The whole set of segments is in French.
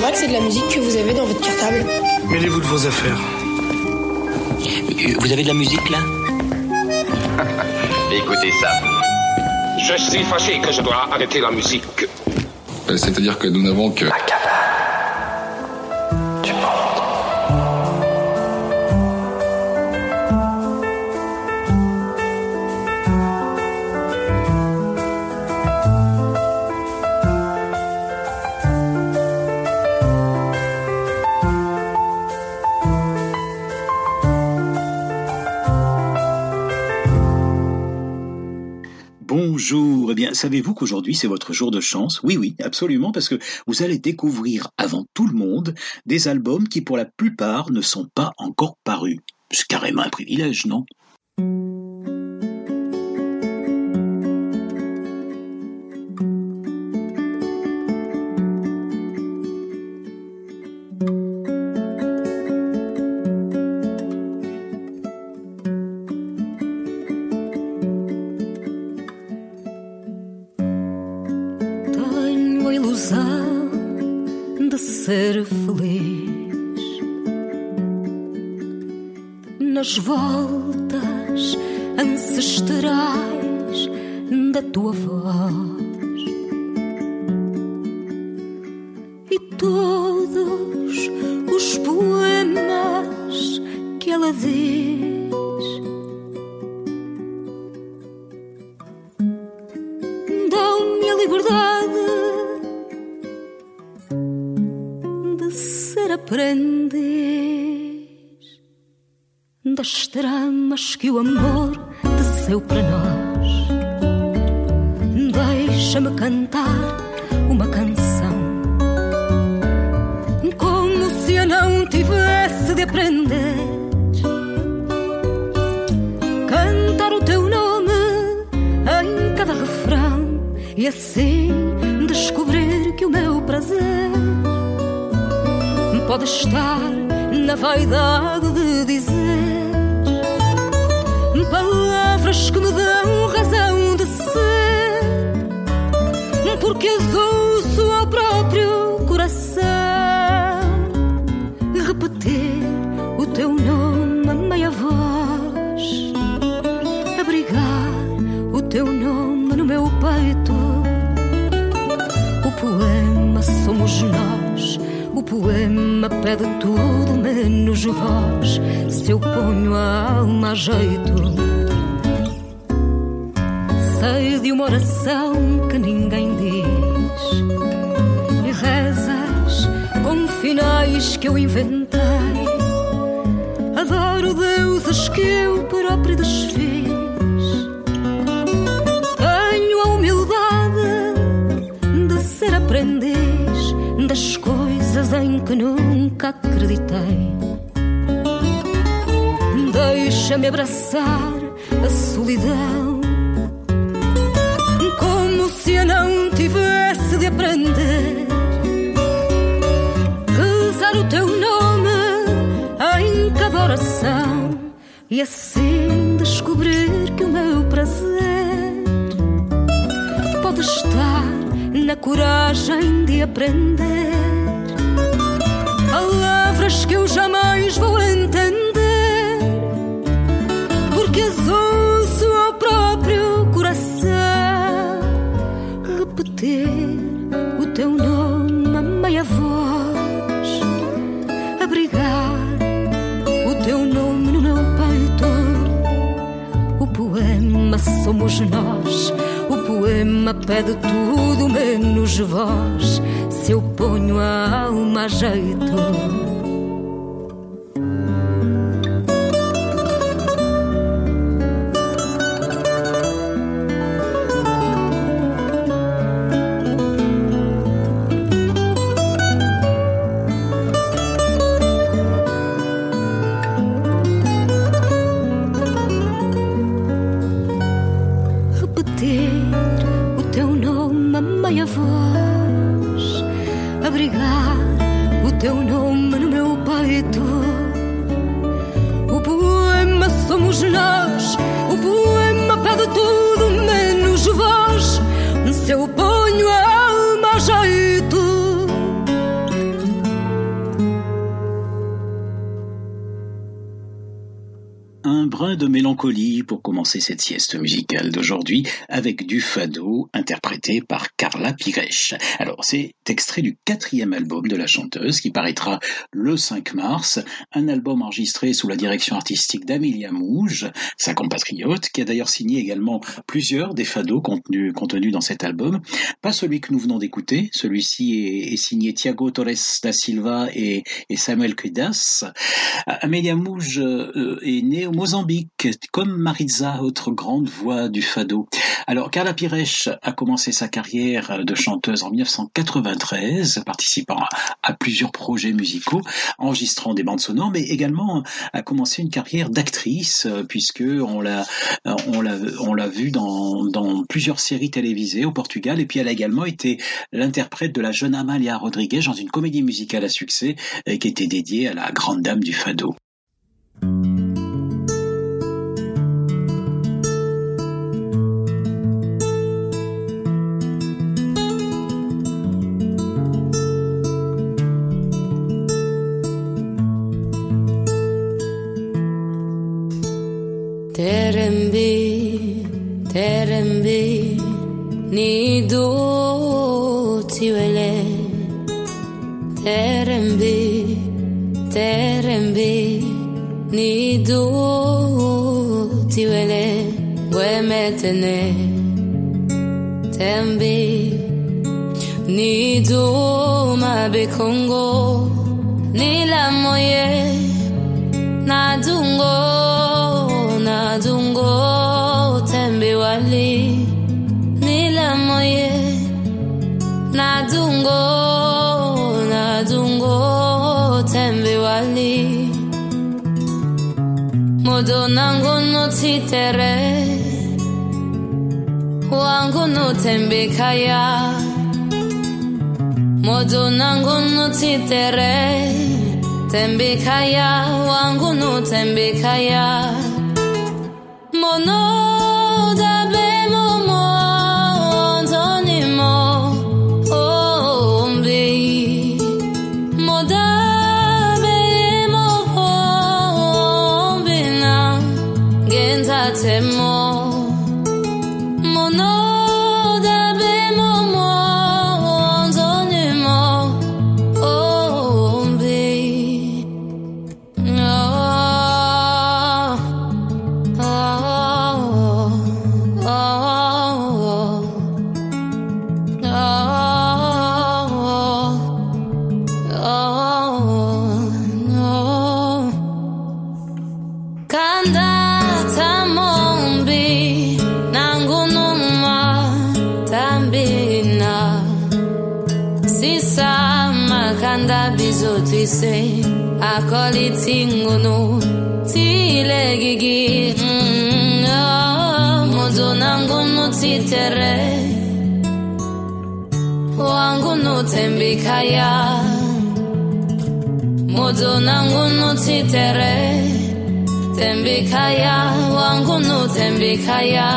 c'est vrai que c'est de la musique que vous avez dans votre cartable Mêlez-vous de vos affaires. Vous avez de la musique là Écoutez ça. Je suis fâché que je dois arrêter la musique. Euh, C'est-à-dire que nous n'avons que... savez-vous qu'aujourd'hui c'est votre jour de chance? Oui, oui, absolument, parce que vous allez découvrir avant tout le monde des albums qui pour la plupart ne sont pas encore parus. C'est carrément un privilège, non? Voltas ancestrais da tua voz e todos os poemas que ela diz. Que o amor teceu para nós. Deixa-me cantar uma canção como se eu não tivesse de aprender. Cantar o teu nome em cada refrão e assim descobrir que o meu prazer pode estar na vaidade de dizer ouço ao próprio coração repetir o teu nome a meia voz, abrigar o teu nome no meu peito. O poema somos nós. O poema pede tudo menos voz. Se eu ponho a alma a jeito, sei de uma oração que ninguém diz. E rezas com finais que eu inventei. Adoro deuses que eu próprio desfiz. Tenho a humildade de ser aprendiz das coisas em que nunca acreditei. Deixa-me abraçar a solidão, se eu não tivesse de aprender. Rezar o teu nome em cada oração e assim descobrir que o meu prazer pode estar na coragem de aprender palavras que eu jamais vou entender, somos nós. O poema pede tudo menos voz. Se eu ponho a alma a jeito. O poema somos nós, o poema pede tudo menos o Seu povo brin de mélancolie pour commencer cette sieste musicale d'aujourd'hui avec du fado interprété par Carla Pires. Alors c'est extrait du quatrième album de la chanteuse qui paraîtra le 5 mars, un album enregistré sous la direction artistique d'Amelia Mouge, sa compatriote, qui a d'ailleurs signé également plusieurs des fados contenus, dans cet album. Pas celui que nous venons d'écouter, celui-ci est, signé Thiago Torres da Silva et, et Samuel Cuidas. Amelia Mouge euh, est née au Mozambique, comme Maritza, autre grande voix du fado. Alors, Carla Pires a commencé sa carrière de chanteuse en 1993, participant à, plusieurs projets musicaux, enregistrant des bandes sonores, mais également a commencé une carrière d'actrice, puisque on l'a, on l'a, on l'a vu dans, dans plusieurs séries télévisées au Portugal, et puis elle a également été l'interprète de la jeune Amalia Rodriguez dans une comédie musicale à succès qui était dédiée à la grande dame du fado. terembi terembi ni du tiwele terembi terembi ni du tiwele we metene tembi ni du ma be kongo ni la moye na dungo Dungo, na dungo, tembe wali modonango notitere wangu notembe kaya modonango notitere tembe kaya wangu notembe kaya mono dabemo kanda bizo se akoli tingono tile gigi. Mm, oh, mozo nangu nutitere tembikaya. nutembikaya mozo nangu nutitere tembikaya wangu nutembikaya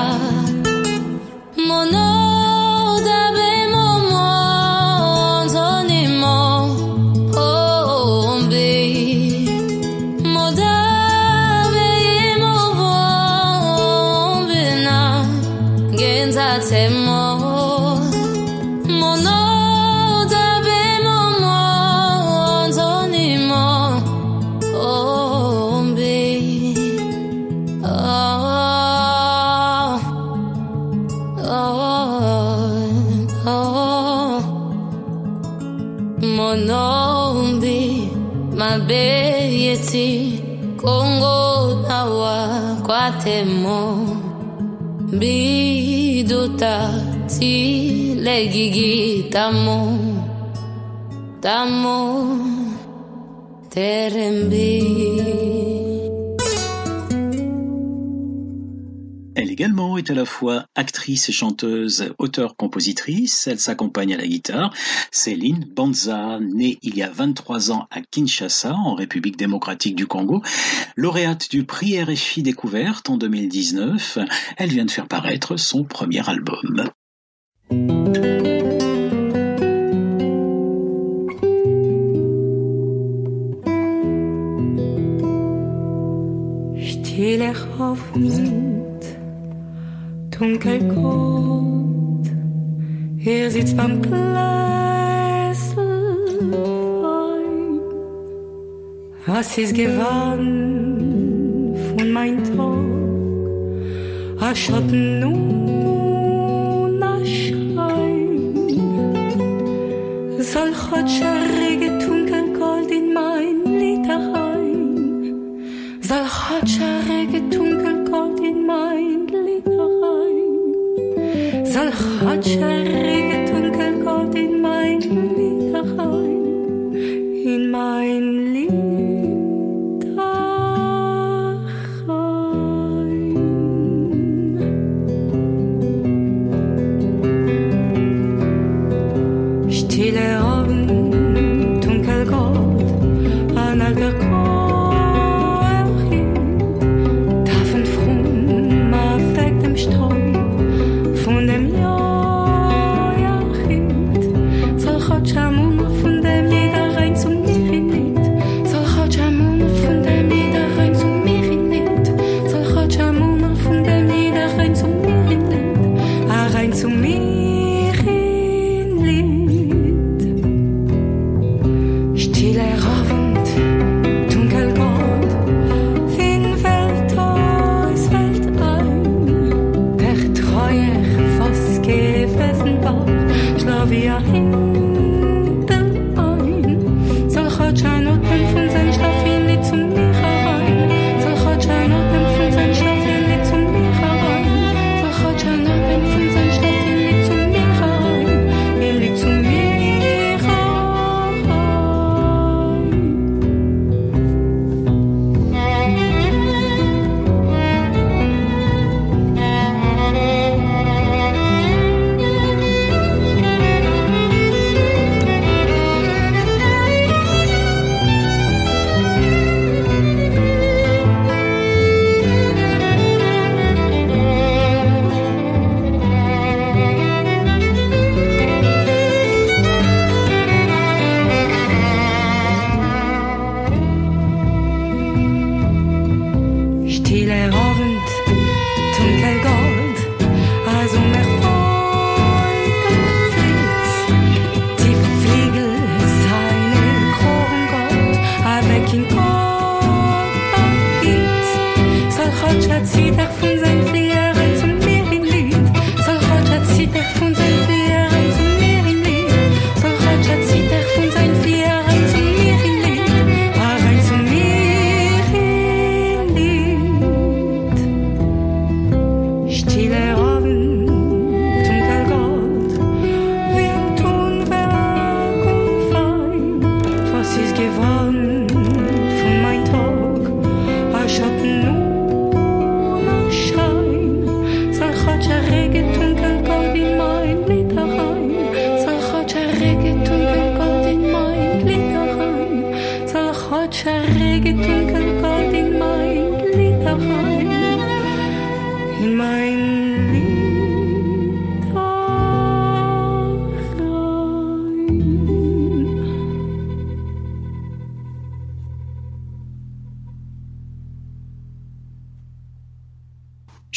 mono temo Bidutati legigi tamo Tamo Terembi Est à la fois actrice et chanteuse, auteure-compositrice. Elle s'accompagne à la guitare. Céline Banza, née il y a 23 ans à Kinshasa, en République démocratique du Congo, lauréate du prix RFI Découverte en 2019, elle vient de faire paraître son premier album. Dunkel Kot, er sitzt beim Gläselwein. Was ist gewann von mein Tag? A Schatten nun, a Schein, soll Gott sunshine. your.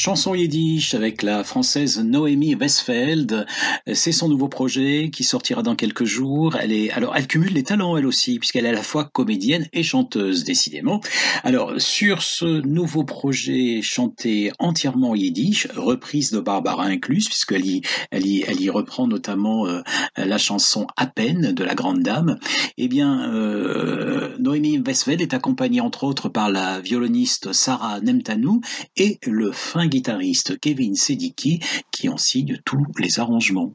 Chanson yiddish avec la française Noémie Westfeld. C'est son nouveau projet qui sortira dans quelques jours. Elle est, alors, elle cumule les talents elle aussi, puisqu'elle est à la fois comédienne et chanteuse, décidément. Alors, sur ce nouveau projet chanté entièrement yiddish, reprise de Barbara incluse, puisqu'elle y, elle y, elle y reprend notamment euh, la chanson À peine de la Grande Dame, eh bien, euh, Noémie Westfeld est accompagnée entre autres par la violoniste Sarah Nemtanou et le fin guitariste Kevin Sedicki qui en signe tous les arrangements.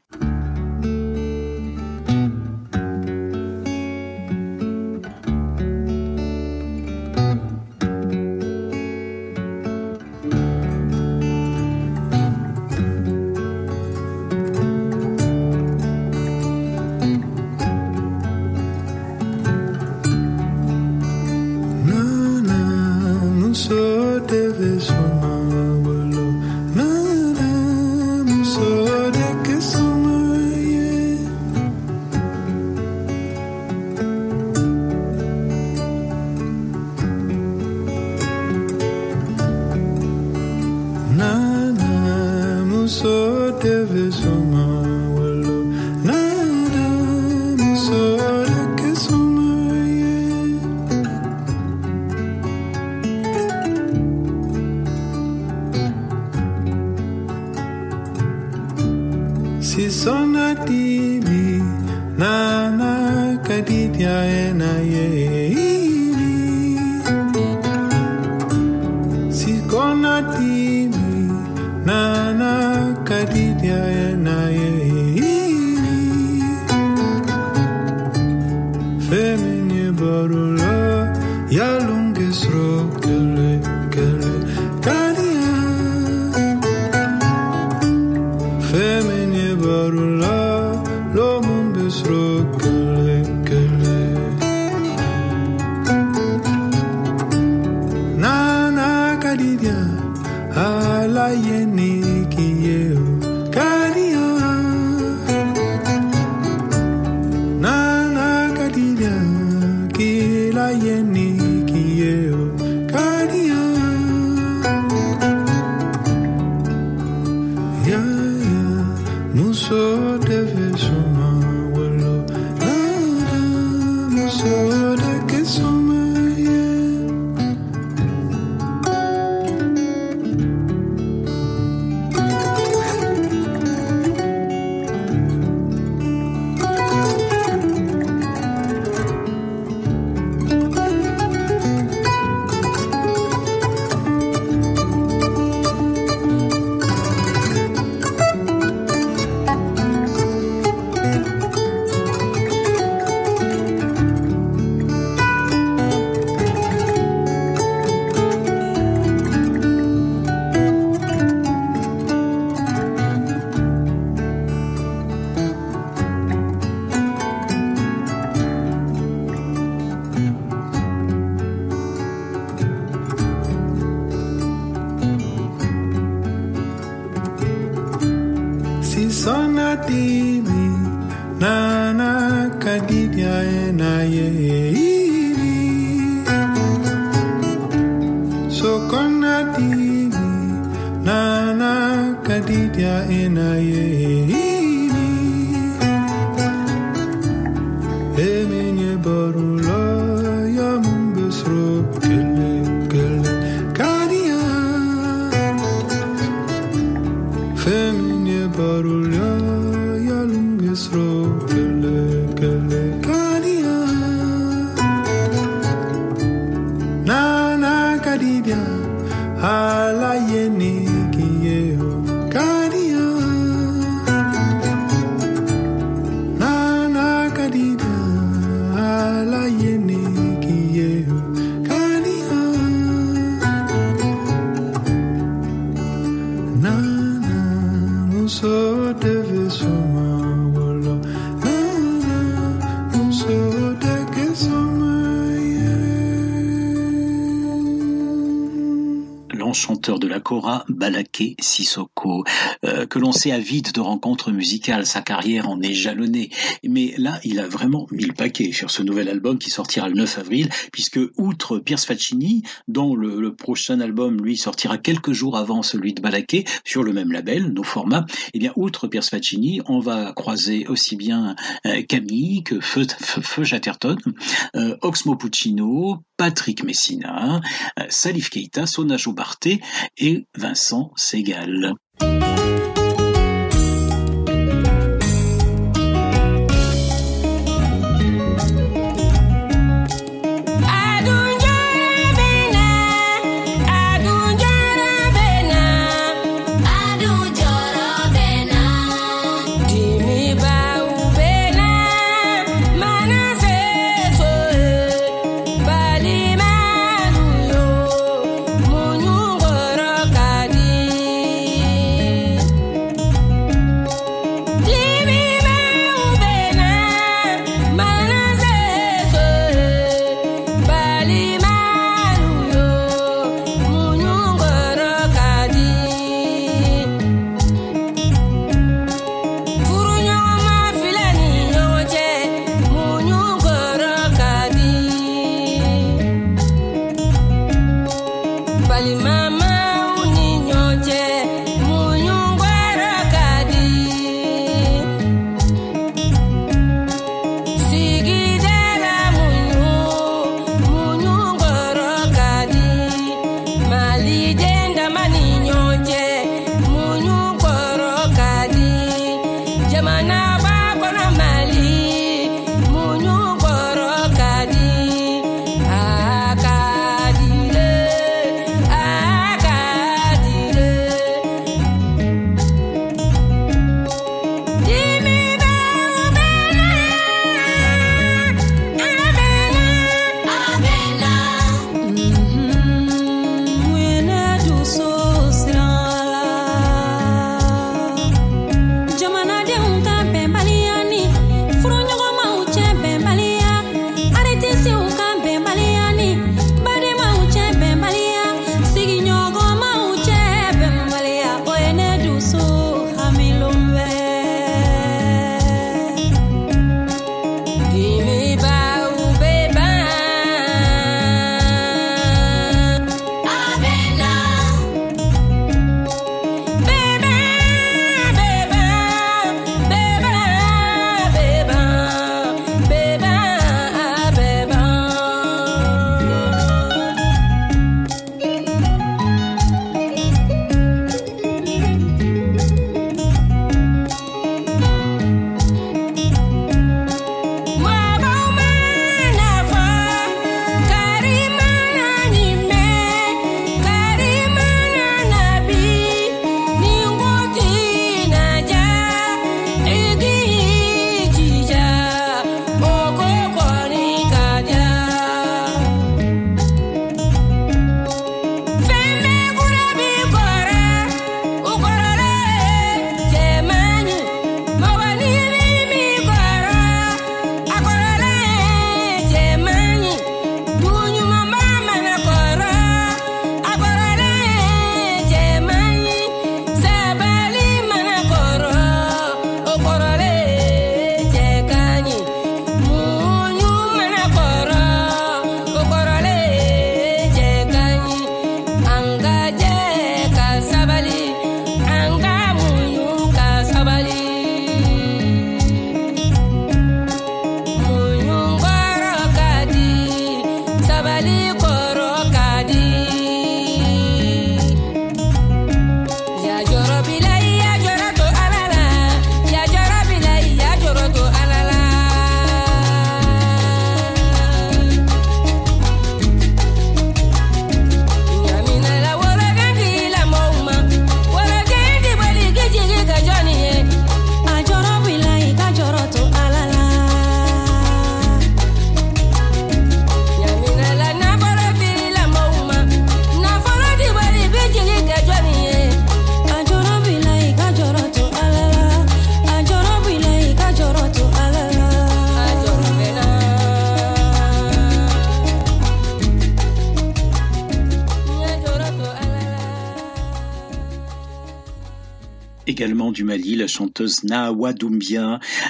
Si son a na na na, kadidia, na l'enchanteur de la Kora, Balaké Sissoko, euh, que l'on sait avide de rencontres musicales. Sa carrière en est jalonnée. Mais là, il a vraiment mis le paquet sur ce nouvel album qui sortira le 9 avril, puisque outre Pierce Faccini, dont le, prochain album, lui, sortira quelques jours avant celui de Balaké, sur le même label, nos formats, eh bien, outre Pierce Faccini, on va croiser aussi bien euh, Camille que Feu, Feu, Chatterton, euh, Oxmo Puccino, Patrick Messina, euh, Salif Keita, Sonajo Et Vincent Segal.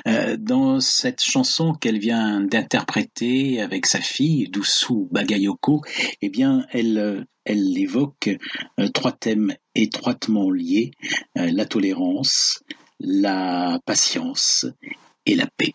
Euh, dans cette chanson qu'elle vient d'interpréter avec sa fille, Doussou Bagayoko, eh bien, elle, euh, elle évoque euh, trois thèmes étroitement liés, la tolérance, la patience et la paix.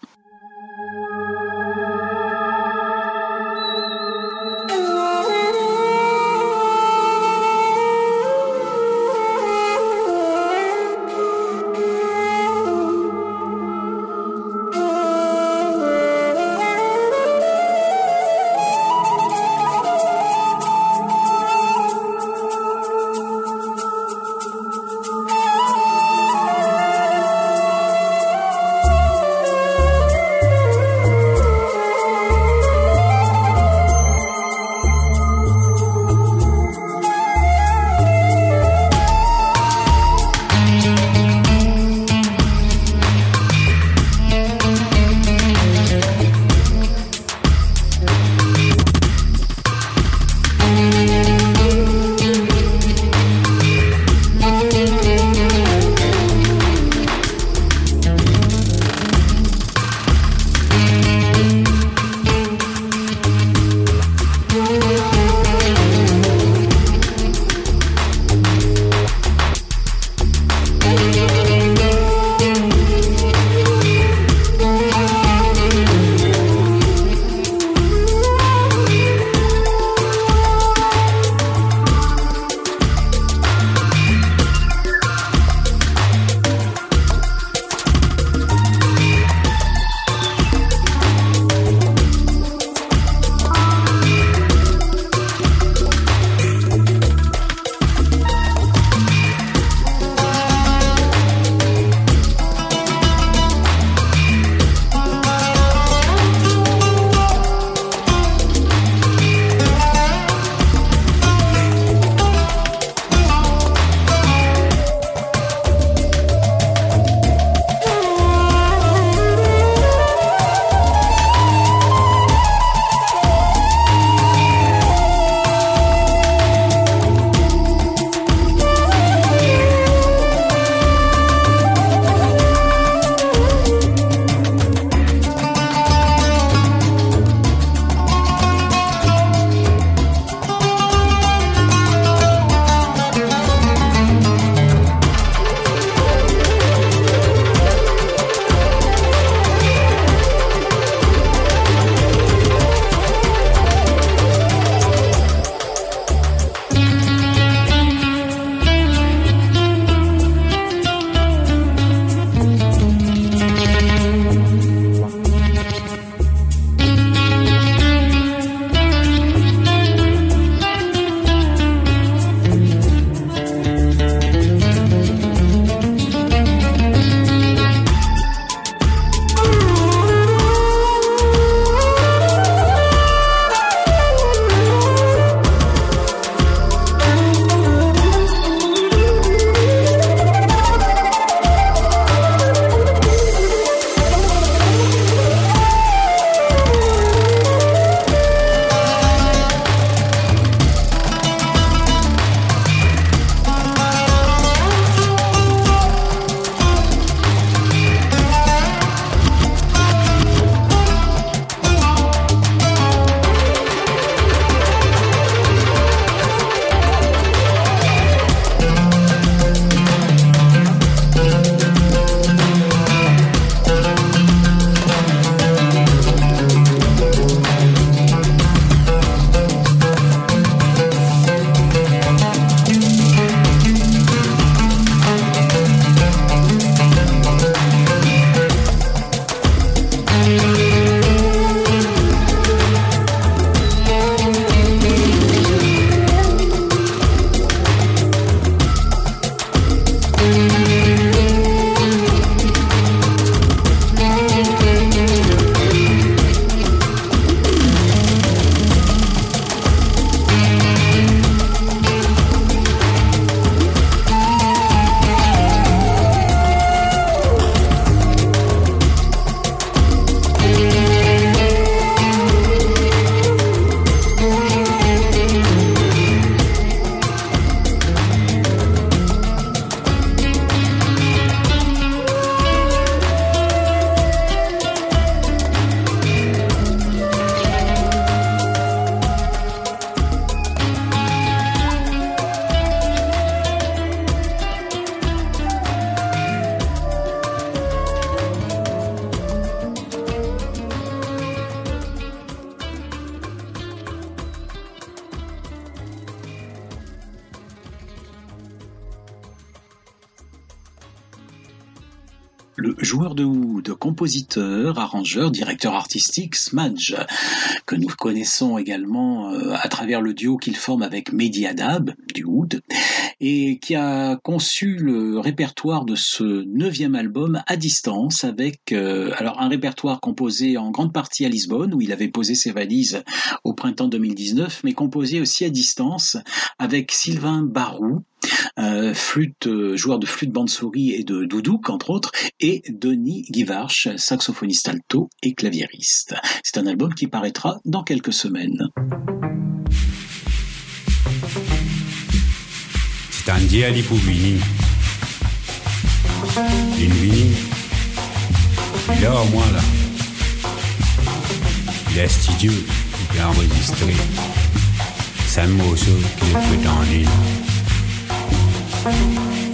Joueur de oud, compositeur, arrangeur, directeur artistique Smadge, que nous connaissons également euh, à travers le duo qu'il forme avec Mehdi Adab, du oud, et qui a conçu le répertoire de ce neuvième album à distance avec euh, alors un répertoire composé en grande partie à Lisbonne où il avait posé ses valises au printemps 2019, mais composé aussi à distance avec Sylvain Barou, euh, euh, joueur de flûte bande-souris et de doudouk, entre autres, et Denis Guivarch, saxophoniste alto et claviériste. C'est un album qui paraîtra dans quelques semaines. Pouvini. L'invini. Il est au moins là. Il est studieux, il a enregistré. C'est un morceau ligne. Prenez Bye.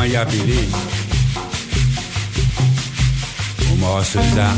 uma O uma ossuzá.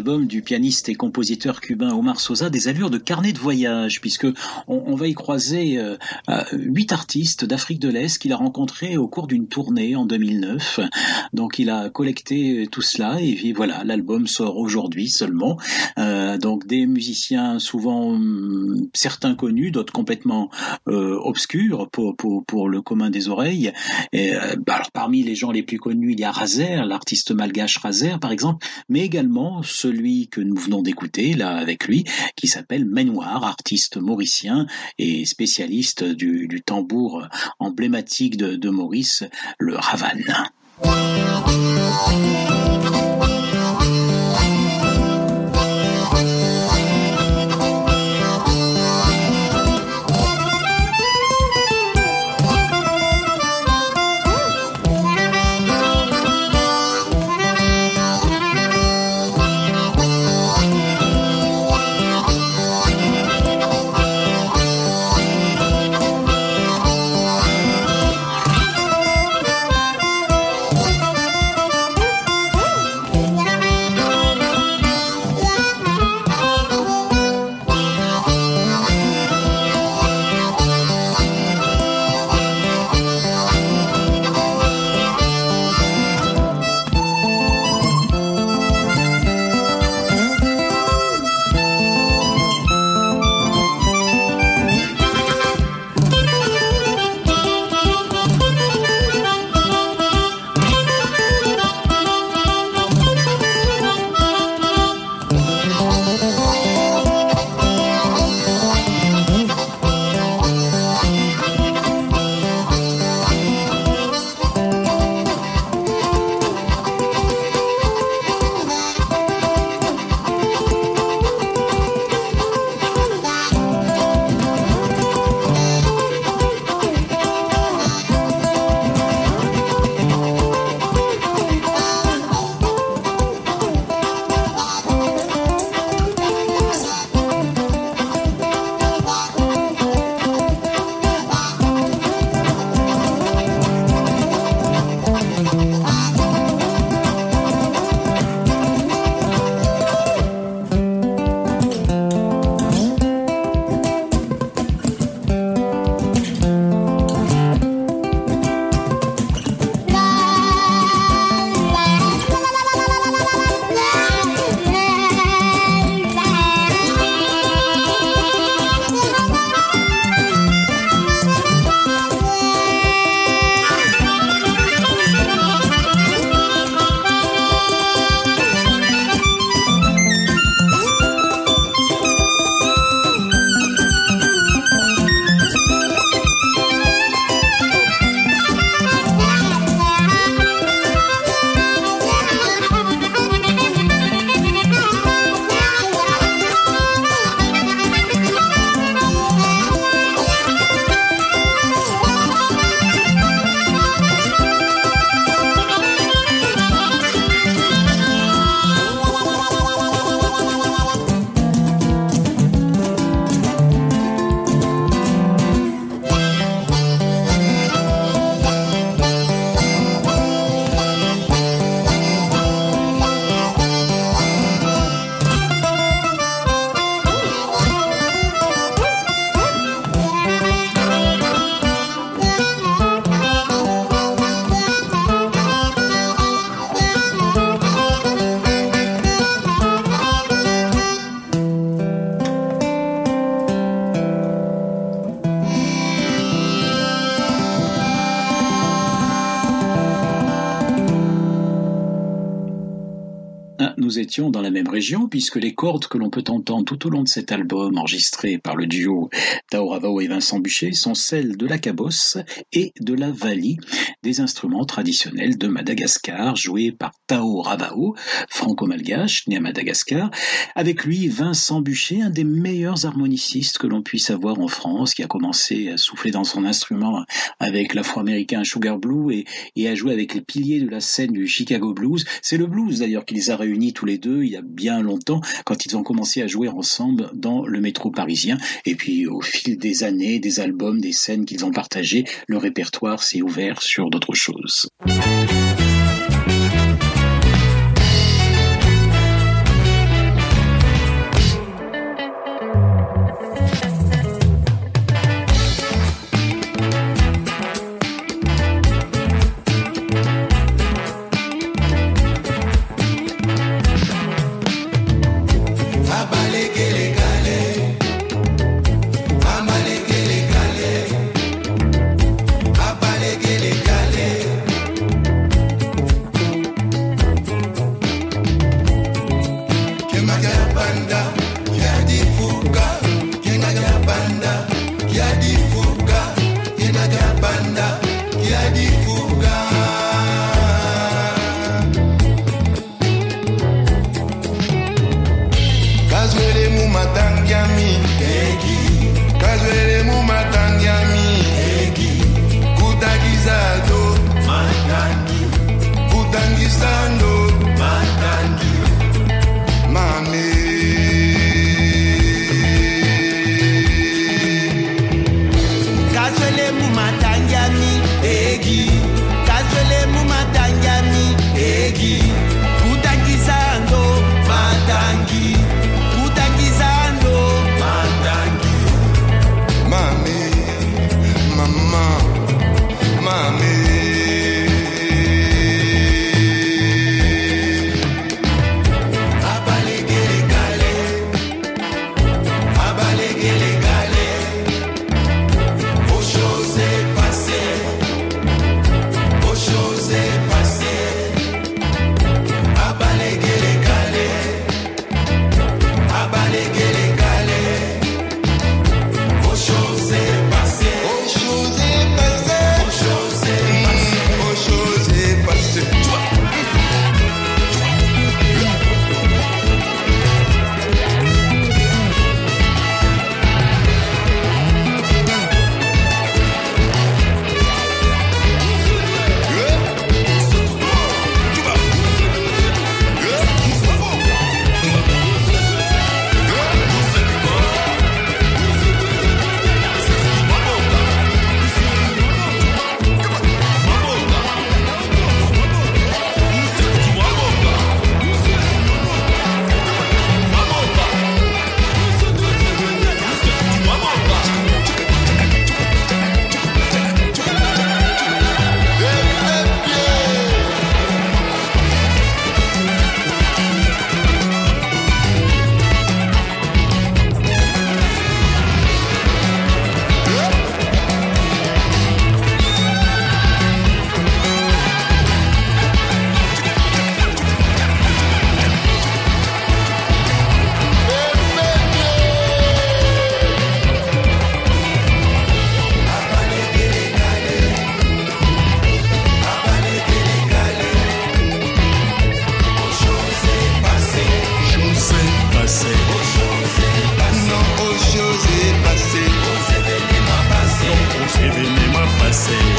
Album du pianiste et compositeur cubain Omar Sosa, des allures de carnet de voyage, puisque on, va y croiser euh, euh, huit artistes d'Afrique de l'Est qu'il a rencontrés au cours d'une tournée en 2009. Donc il a collecté tout cela et voilà, l'album sort aujourd'hui seulement. Euh, donc des musiciens souvent hum, certains connus, d'autres complètement euh, obscurs pour, le commun des oreilles. Bah alors parmi les gens les plus connus, il y a Razer, l'artiste malgache Razer par exemple, mais également celui que nous venons d'écouter là avec lui, qui s'appelle Menoir, artiste mauricien et spécialiste du, du tambour emblématique de, de Maurice, le ravan. tinha la même région puisque les cordes que l'on peut entendre tout au long de cet album enregistré par le duo Tao Ravao et Vincent Bûcher sont celles de la cabosse et de la vali, des instruments traditionnels de Madagascar joués par Tao Ravao, franco-malgache, né à Madagascar. Avec lui, Vincent Bûcher, un des meilleurs harmonicistes que l'on puisse avoir en France, qui a commencé à souffler dans son instrument avec l'afro-américain Sugar Blue et, et à jouer avec les piliers de la scène du Chicago Blues. C'est le blues d'ailleurs qui les a réunis tous les deux il y a bien longtemps quand ils ont commencé à jouer ensemble dans le métro parisien. Et puis au fil des années, des albums, des scènes qu'ils ont partagées, le répertoire s'est ouvert sur d'autres choses. See.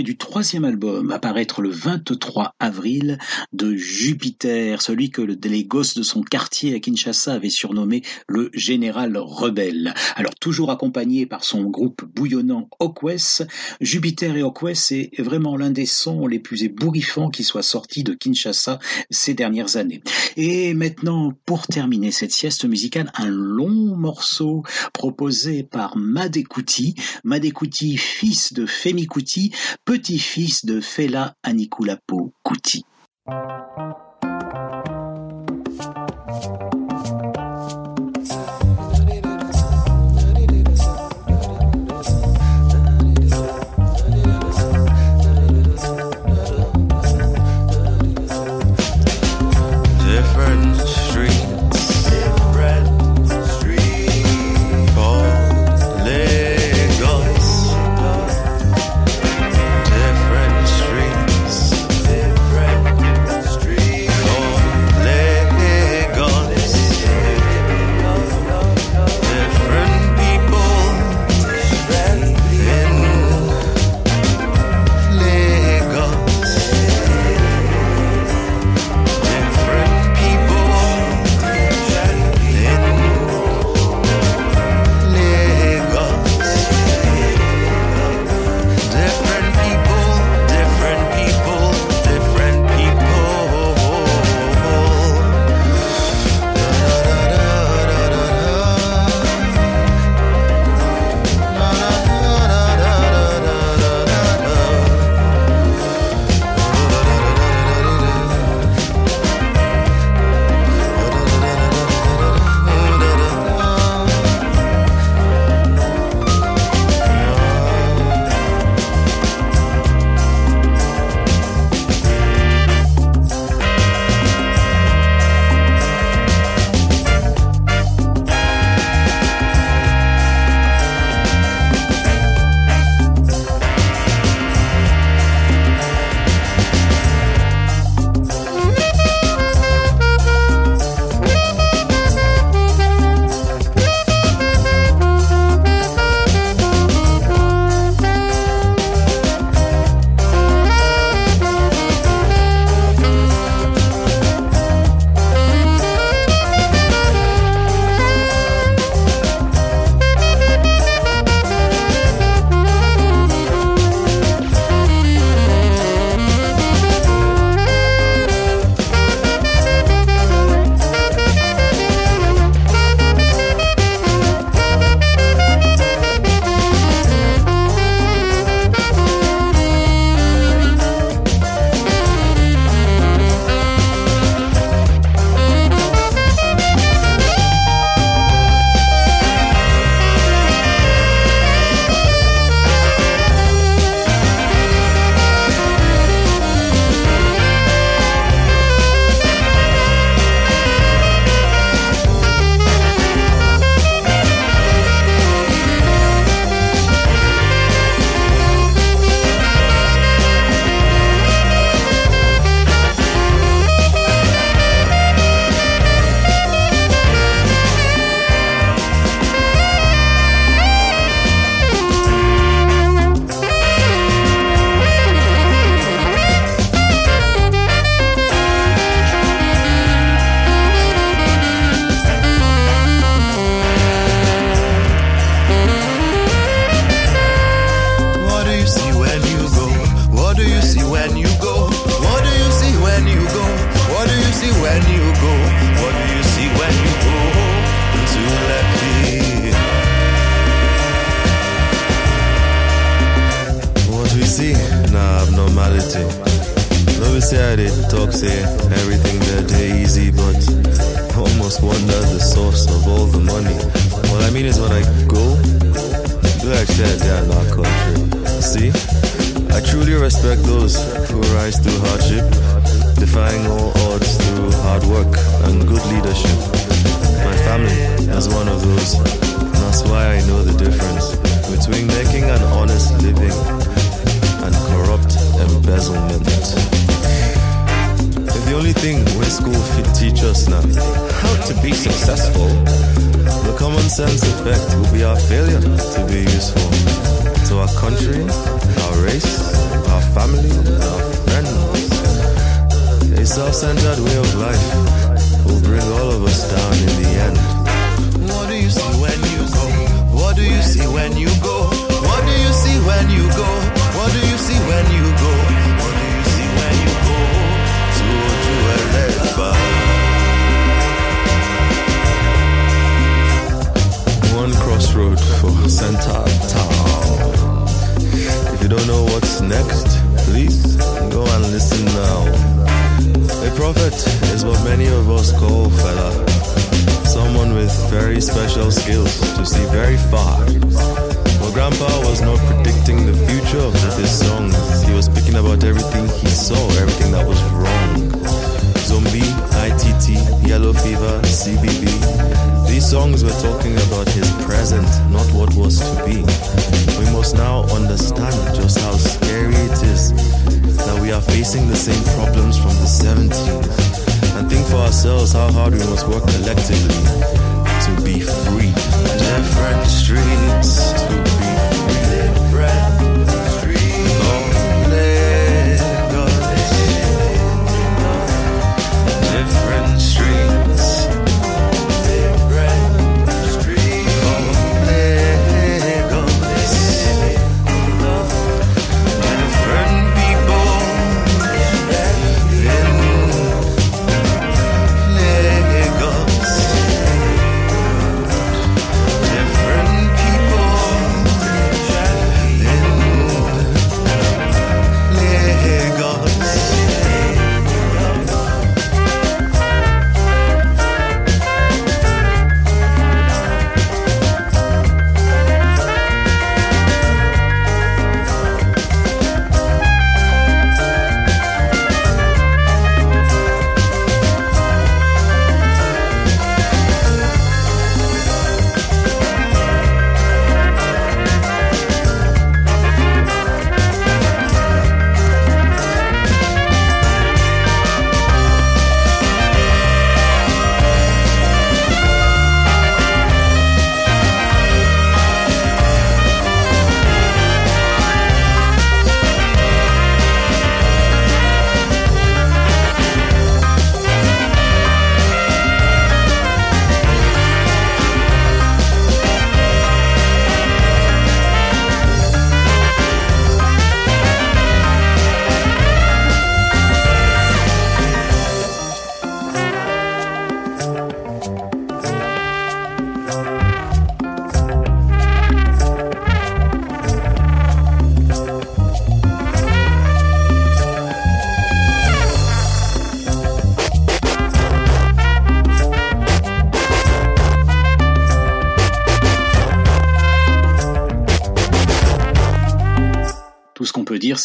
Du troisième album à paraître le 23 avril de Jupiter, celui que les gosses de son quartier à Kinshasa avaient surnommé le général rebelle. Alors toujours accompagné par son groupe bouillonnant Okwes, Jupiter et Okwes c'est vraiment l'un des sons les plus ébouriffants qui soit sorti de Kinshasa ces dernières années. Et maintenant, pour terminer cette sieste musicale, un long morceau proposé par Madekouti, Madekouti fils de Femi Kuti, petit-fils de Fela Anikulapo Kuti. that it talks here, everything that easy, but I almost wonder the source of all the money. What I mean is when I go, do said, that down our country. See? I truly respect those who rise through hardship, defying all odds through hard work and good leadership. My family is one of those, and that's why I know the difference between making an honest living and corrupt embezzlement. If the only thing we school fit teach us now, how to be successful, the common sense effect will be our failure to be useful to our country, our race, our family, our friends. A self-centered way of life will bring all of us down in the end. What do you see when you go? What do you see when you go? What do you see when you go? What do you see when you go? One crossroad for center town. If you don't know what's next, please go and listen now. A prophet is what many of us call fella. Someone with very special skills to see very far. Well, Grandpa was not predicting the future with his songs. He was speaking about everything he saw, everything that was wrong. Zombie, ITT, Yellow Fever, CBB. Songs were talking about his present, not what was to be. We must now understand just how scary it is that we are facing the same problems from the 70s and think for ourselves how hard we must work collectively to be free. Different streets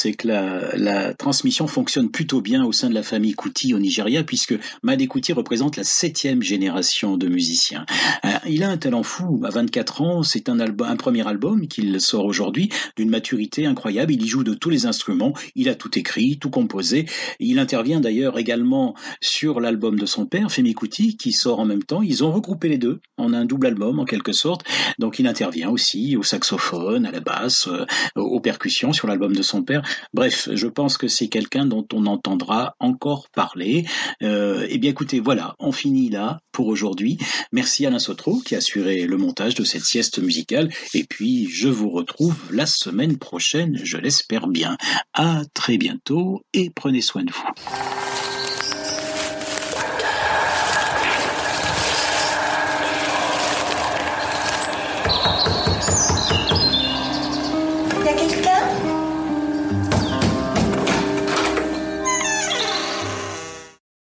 c'est que la, la transmission fonctionne plutôt bien au sein de la famille Kuti au Nigeria, puisque Made Kuti représente la septième génération de musiciens. Euh, il a un talent fou. À 24 ans, c'est un, un premier album qu'il sort aujourd'hui, d'une maturité incroyable. Il y joue de tous les instruments. Il a tout écrit, tout composé. Il intervient d'ailleurs également sur l'album de son père, Femi Kuti, qui sort en même temps. Ils ont regroupé les deux en un double album, en quelque sorte. Donc il intervient aussi au saxophone, à la basse, euh, aux percussions sur l'album de son père. Bref, je pense que c'est quelqu'un dont on entendra encore parler. Euh, eh bien écoutez, voilà, on finit là pour aujourd'hui. Merci Alain Sotro qui a assuré le montage de cette sieste musicale. Et puis, je vous retrouve la semaine prochaine, je l'espère bien. À très bientôt et prenez soin de vous.